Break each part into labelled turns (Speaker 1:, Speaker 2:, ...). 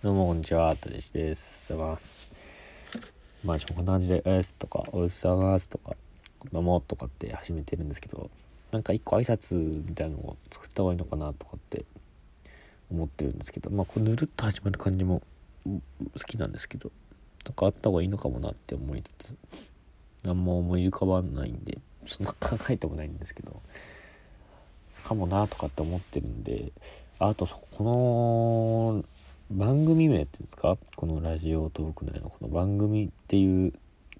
Speaker 1: どうも、こんにちは。たでしです。おはようございます。まあ、こんな感じで、えーすとか、おうさますとか、どうもとかって始めてるんですけど、なんか一個挨拶みたいなのを作った方がいいのかなとかって思ってるんですけど、まあ、こうぬるっと始まる感じも好きなんですけど、なんかあった方がいいのかもなって思いつつ、何も思い浮かばないんで、そんな考えてもないんですけど、かもなとかって思ってるんで、あとこの番組名っていうんですか？このラジオトーク内のこの番組っていう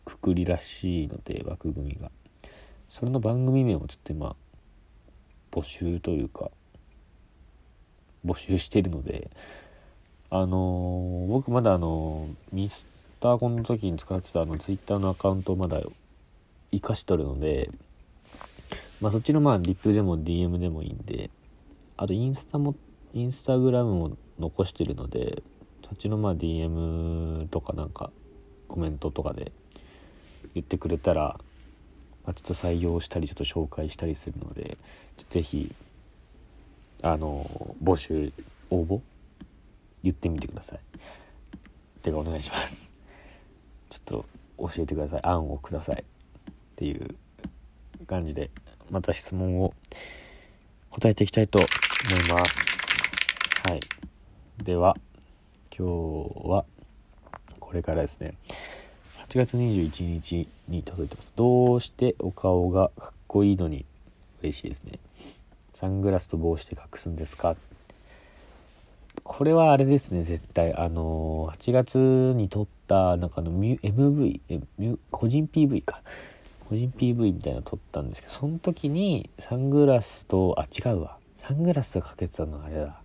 Speaker 1: くくりらしいので枠組みが。それの番組名をちょっと今募集というか募集してるのであのー、僕まだあのミスターコンの時に使ってたあのツイッターのアカウントをまだ生かしとるのでまあそっちのまあリップでも DM でもいいんであとインスタもインスタグラムも残してるのでそっちのまあ DM とかなんかコメントとかで言ってくれたら、まあ、ちょっと採用したりちょっと紹介したりするので是非あの募集応募？言ってみてください。てかお願いします。ちょっと教えてください案をくださいっていう感じでまた質問を答えていきたいと思います。はい。では、今日は、これからですね、8月21日に届いてます。どうしてお顔がかっこいいのに嬉しいですね。サングラスと帽子で隠すんですか？これはあれですね、絶対。あの8月に撮った、なんかの MV、個人 PV か。個人 PV みたいなの撮ったんですけど、その時にサングラスと、あ、違うわ。サングラスかけてたのあれだ。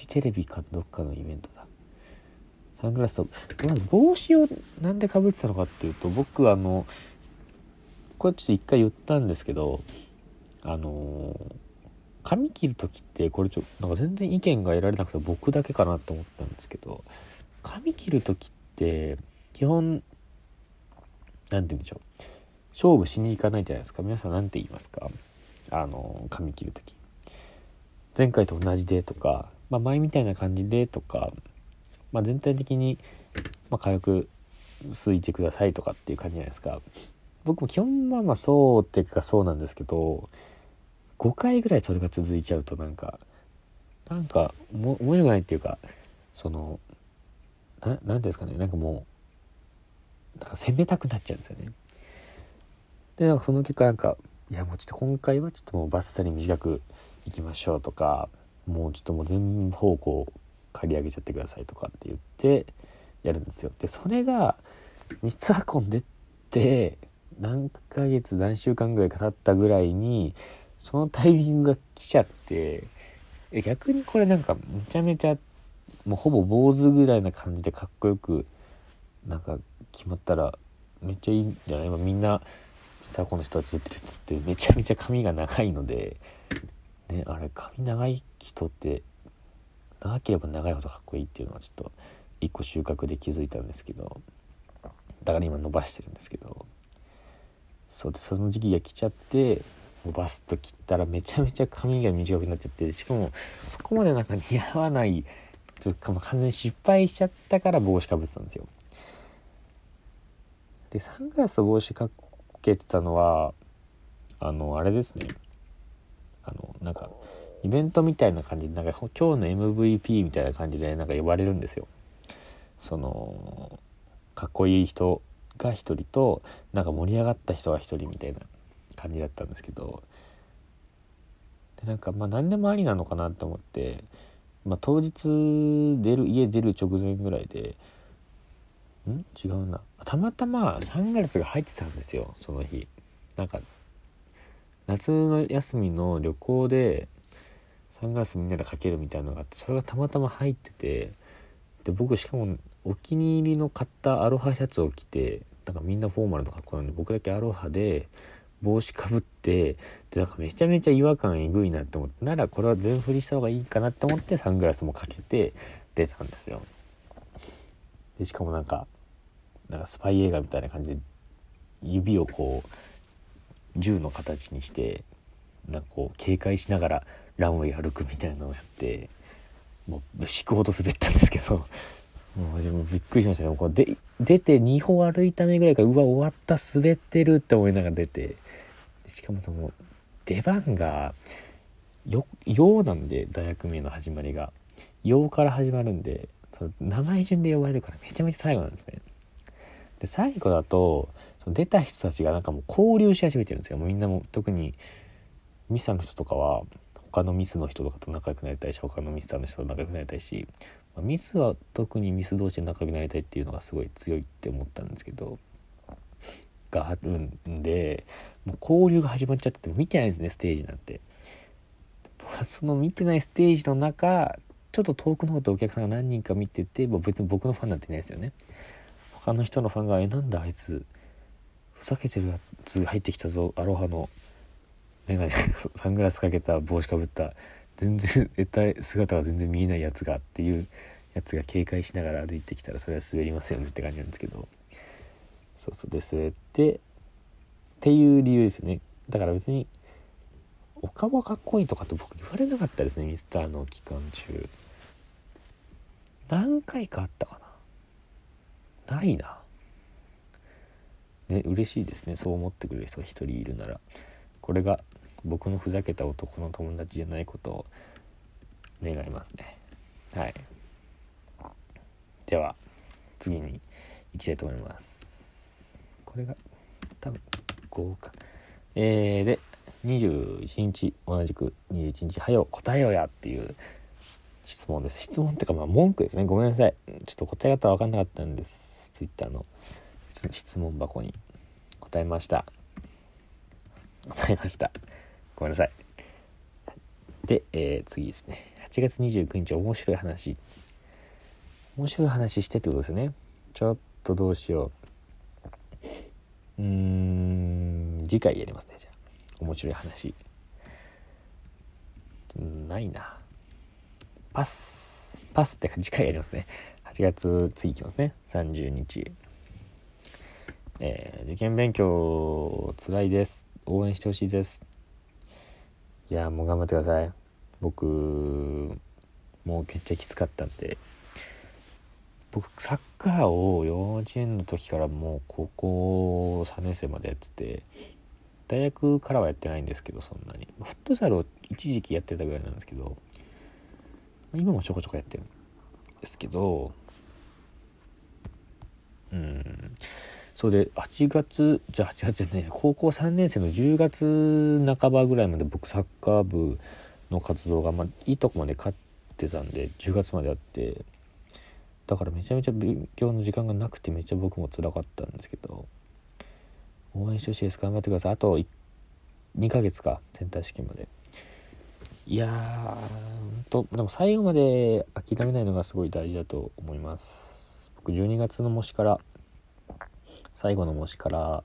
Speaker 1: ジテレビかどっかのイベントだ。サングラスとまず帽子をなんでかぶってたのかっていうと僕あのこれちょっと一回言ったんですけどあの髪切る時ってこれちょなんか全然意見が得られなくて僕だけかなと思ったんですけど髪切る時って基本何て言うんでしょう。勝負しに行かないじゃないですか。皆さん何て言いますか。あの髪切る時。前回と同じでとかまあ、前みたいな感じでとか、まあ、全体的に、まあ、軽くすいてくださいとかっていう感じじゃないですか僕も基本はまあそうっていうかそうなんですけど5回ぐらいそれが続いちゃうとなんかなんかも面白くないっていうかその何て言うんですかねなんかもうなんか攻めたくなっちゃうんですよね。でなんかその結果なんかいやもうちょっと今回はちょっともうバッサリ短くいきましょうとかもうちょっともう全方向刈り上げちゃってくださいとかって言ってやるんですよ。でそれがミスハコン出て何ヶ月何週間ぐらいか経ったぐらいにそのタイミングが来ちゃって逆にこれなんかめちゃめちゃもうほぼ坊主ぐらいな感じでかっこよくなんか決まったらめっちゃいいんじゃない？今みんなさこの人たち出てる人ってめちゃめちゃ髪が長いのでねあれ髪長い人って長ければ長いほどかっこいいっていうのはちょっと一個収穫で気づいたんですけどだから今伸ばしてるんですけどそうでその時期が来ちゃってもうバスと切ったらめちゃめちゃ髪が短くなっちゃってしかもそこまでなんか似合わないちょっと完全に失敗しちゃったから帽子かぶってたんですよ。でサングラスと帽子かけてたのはあのあれですね。あのなんかイベントみたいな感じでなんか今日の MVP みたいな感じでなんか呼ばれるんですよ。そのかっこいい人が1人となんか盛り上がった人が1人みたいな感じだったんですけどでなんかまあ何でもありなのかなと思って、まあ、当日出る家出る直前ぐらいでん？違うなたまたまサングラスが入ってたんですよその日。なんか夏の休みの旅行でサングラスみんなでかけるみたいなのがあってそれがたまたま入っててで僕しかもお気に入りの買ったアロハシャツを着てなんかみんなフォーマルの格好なんで僕だけアロハで帽子かぶってでなんかめちゃめちゃ違和感えぐいなって思ってならこれは全振りした方がいいかなって思ってサングラスもかけて出たんですよ。でしかもなんかなんかスパイ映画みたいな感じで指をこう銃の形にしてなんかこう警戒しながらランウェイ歩くみたいなのをやってもう敷くほど滑ったんですけどもう自分びっくりしましたね。こうで出て2歩歩いた目ぐらいからうわ終わった滑ってるって思いながら出てしかもその出番がよ陽なんで大学名の始まりが。陽から始まるんでその名前順で呼ばれるからめちゃめちゃ最後なんですね。で最後だとその出た人たちがなんかもう交流し始めてるんですよもうみんなも特にミスターの人とかは他のミスの人とかと仲良くなりたいし他のミスターの人と仲良くなりたいし、まあ、ミスは特にミス同士で仲良くなりたいっていうのがすごい強いって思ったんですけどがあるんでもう交流が始まっちゃってて見てないんですねステージなんて。その見てないステージの中ちょっと遠くの方でお客さんが何人か見てて、まあ、別に僕のファンなんていないですよね他の人のファンが「えなんだあいつふざけてるやつ入ってきたぞ。アロハの眼鏡 サングラスかけた帽子かぶった。全然得体姿が全然見えないやつがっていうやつが警戒しながら歩いてきたらそれは滑りますよねって感じなんですけど。そうそうで滑ってっていう理由ですよね。だから別にお顔かっこいいとかって僕言われなかったですねミスターの期間中。何回かあったかな。ないな。ね嬉しいですね。そう思ってくれる人が一人いるなら。これが僕のふざけた男の友達じゃないことを願いますね。はい。では次に行きたいと思います。これが多分5かえー、で21日同じく21日「はよ答えろや」っていう質問です。質問ってかまあ文句ですね。ごめんなさい。ちょっと答え方分かんなかったんです。ツイッターの。質問箱に答えました。答えました。ごめんなさい。で、えー、次ですね。8月29日面白い話。面白い話してってことですよね。ちょっとどうしよう。うーん次回やりますねじゃあ。面白い話。ないな。パスパスって次回やりますね。8月次いきますね。30日。えー、受験勉強つらいです。応援してほしいです。いやもう頑張ってください。僕もうめっちゃきつかったんで。僕サッカーを幼稚園の時からもう高校3年生までやってて大学からはやってないんですけどそんなに。フットサルを一時期やってたぐらいなんですけど今もちょこちょこやってるんですけどうん。それで8月じゃあ8月じゃない高校3年生の10月半ばぐらいまで僕サッカー部の活動が、まあ、いいとこまで勝ってたんで10月まであってだからめちゃめちゃ勉強の時間がなくてめっちゃ僕も辛かったんですけど応援してほしいです。頑張ってください。あと2ヶ月かセンター試験まで。いやーとでも最後まで諦めないのがすごい大事だと思います。僕12月の模試から最後の模試から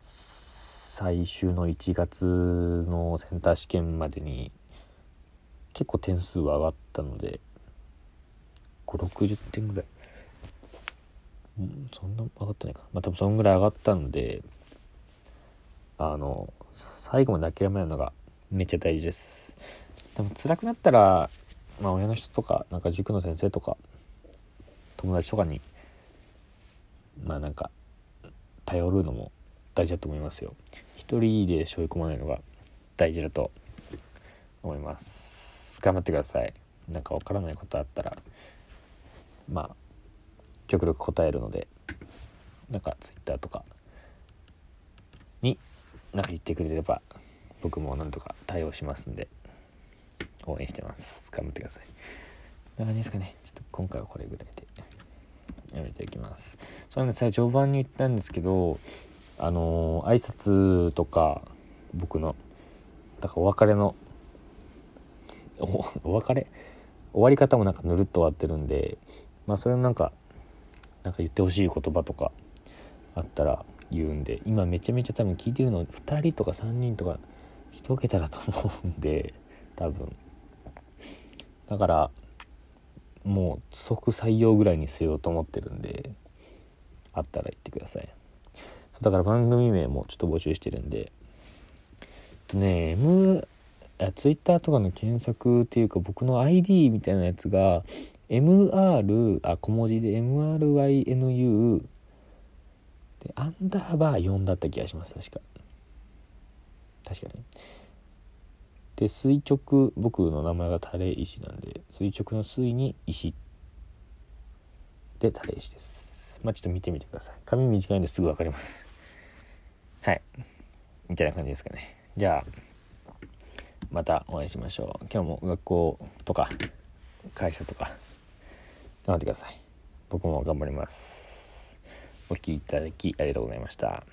Speaker 1: 最終の1月のセンター試験までに結構点数は上がったので560点ぐらい。そんな上がってないかまあ多分そんぐらい上がったんであの最後まで諦めるのがめっちゃ大事です。でも辛くなったらまあ親の人とかなんか塾の先生とか友達とかにまあなんか頼るのも大事だと思いますよ。一人で背負い込まないのが大事だと思います。頑張ってください。なんかわからないことあったらまあ極力答えるのでなんか Twitter とかになんか言ってくれれば僕もなんとか対応しますんで応援してます。頑張ってください。な感じですかね。ちょっと今回はこれぐらいで。やめていきます。そうなんですね序盤に言ったんですけどあのー、挨拶とか僕のだからお別れのお別れ？終わり方もなんかぬるっと終わってるんでまあそれなんかなんか言ってほしい言葉とかあったら言うんで今めちゃめちゃ多分聞いてるの2人とか3人とか1桁だと思うんで多分。だからもう即採用ぐらいにしようと思ってるんであったら言ってください。そうだから番組名もちょっと募集してるんでとね M ツイッターとかの検索っていうか僕の ID みたいなやつが MR あ小文字で MRYNU でアンダーバー4だった気がします確か。確かにで垂直僕の名前がタレ石なんで垂直の水に石でタレ石です。まあちょっと見てみてください。髪短いんですぐ分かります。はい。みたいな感じですかね。じゃあまたお会いしましょう。今日も学校とか会社とか頑張ってください。僕も頑張ります。お聴きいただきありがとうございました。